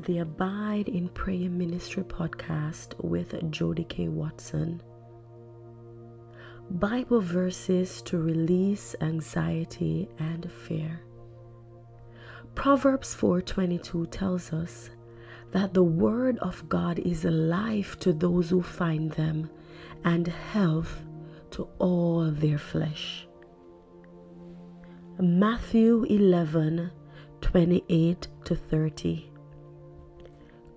the Abide in Prayer Ministry podcast with Jody K. Watson. Bible verses to release anxiety and fear. Proverbs 4:22 tells us that the word of God is life to those who find them and health to all their flesh. Matthew 11:28 to 30.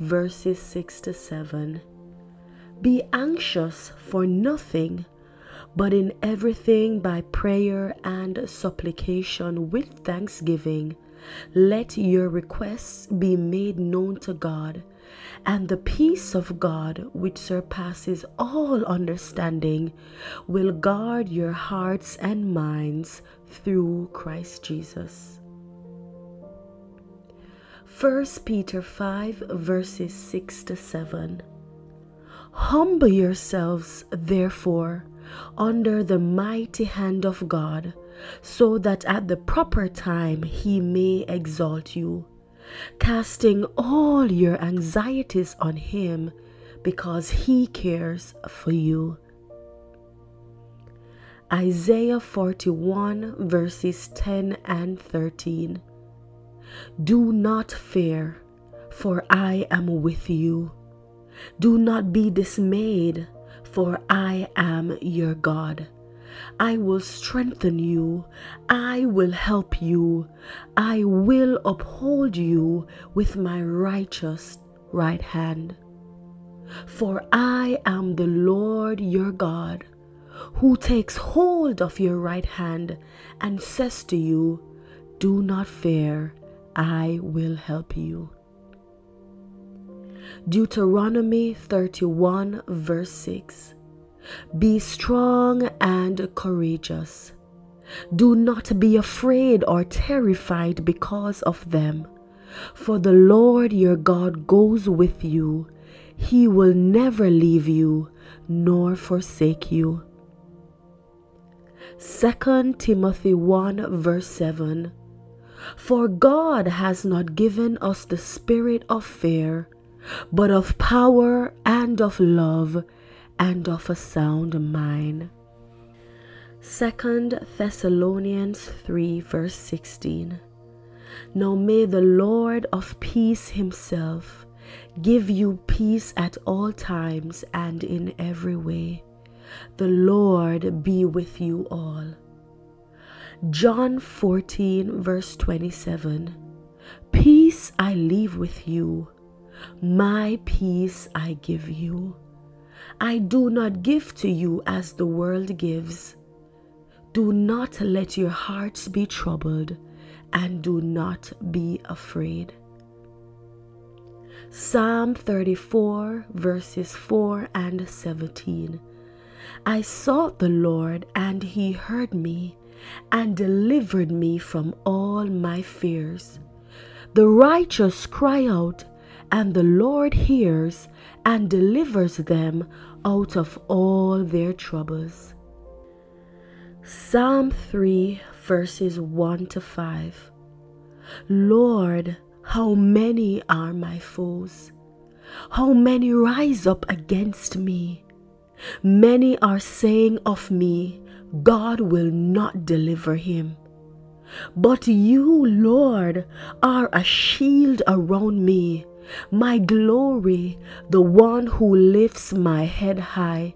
verses 6 to 7. Be anxious for nothing, but in everything by prayer and supplication with thanksgiving, let your requests be made known to God, and the peace of God, which surpasses all understanding, will guard your hearts and minds through Christ Jesus. 1 Peter 5 verses 6 to 7. Humble yourselves, therefore, under the mighty hand of God, so that at the proper time he may exalt you, casting all your anxieties on him because he cares for you. Isaiah 41 verses 10 and 13. Do not fear, for I am with you. Do not be dismayed, for I am your God. I will strengthen you. I will help you. I will uphold you with my righteous right hand. For I am the Lord your God, who takes hold of your right hand and says to you, Do not fear, I will help you. Deuteronomy 31, verse 6. Be strong and courageous. Do not be afraid or terrified because of them, for the Lord your God goes with you. He will never leave you nor forsake you. 2 Timothy 1, verse 7 for God has not given us the spirit of fear, but of power and of love and of a sound mind. 2 Thessalonians 3, verse 16. Now may the Lord of peace himself give you peace at all times and in every way. The Lord be with you all. John 14, verse 27 Peace I leave with you, my peace I give you. I do not give to you as the world gives. Do not let your hearts be troubled, and do not be afraid. Psalm 34, verses 4 and 17. I sought the Lord, and he heard me and delivered me from all my fears. The righteous cry out, and the Lord hears and delivers them out of all their troubles. Psalm 3, verses 1 to 5. Lord, how many are my foes? How many rise up against me? Many are saying of me, God will not deliver him. But you, Lord, are a shield around me, my glory, the one who lifts my head high.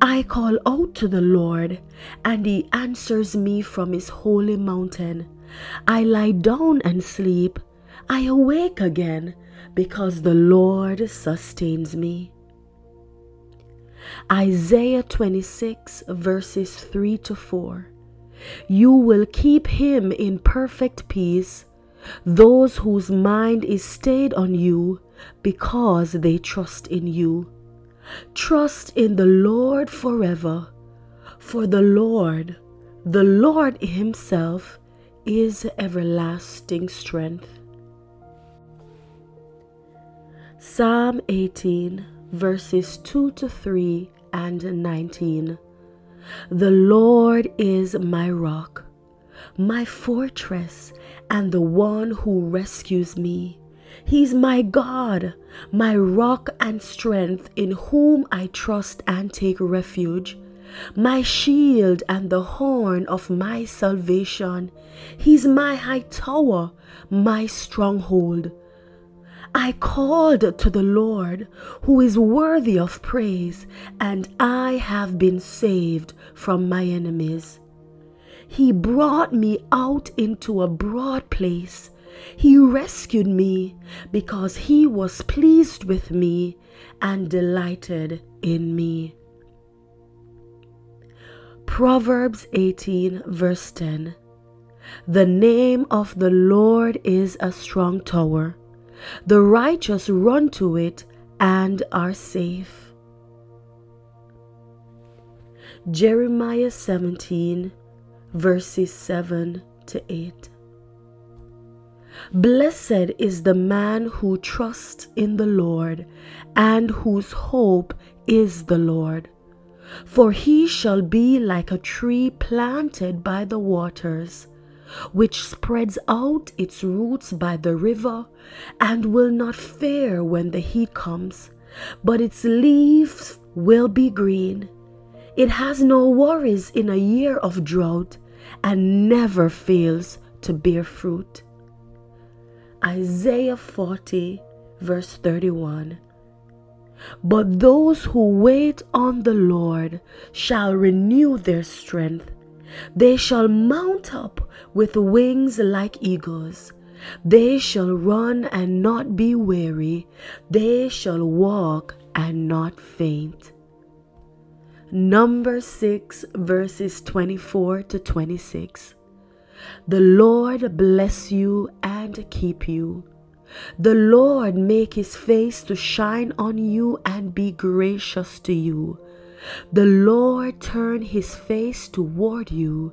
I call out to the Lord, and he answers me from his holy mountain. I lie down and sleep. I awake again because the Lord sustains me. Isaiah 26, verses 3 to 4. You will keep him in perfect peace, those whose mind is stayed on you because they trust in you. Trust in the Lord forever, for the Lord, the Lord Himself, is everlasting strength. Psalm 18, verses 2 to 3 and 19. The Lord is my rock, my fortress, and the one who rescues me. He's my God, my rock and strength, in whom I trust and take refuge, my shield and the horn of my salvation. He's my high tower, my stronghold. I called to the Lord, who is worthy of praise, and I have been saved from my enemies. He brought me out into a broad place. He rescued me because he was pleased with me and delighted in me. Proverbs 18, verse 10 The name of the Lord is a strong tower the righteous run to it and are safe. Jeremiah 17, verses 7 to 8. Blessed is the man who trusts in the Lord and whose hope is the Lord. For he shall be like a tree planted by the waters which spreads out its roots by the river and will not fare when the heat comes, but its leaves will be green. It has no worries in a year of drought and never fails to bear fruit. Isaiah 40, verse 31. But those who wait on the Lord shall renew their strength. They shall mount up with wings like eagles. They shall run and not be weary. They shall walk and not faint. Number 6, verses 24 to 26. The Lord bless you and keep you. The Lord make his face to shine on you and be gracious to you. The Lord turn his face toward you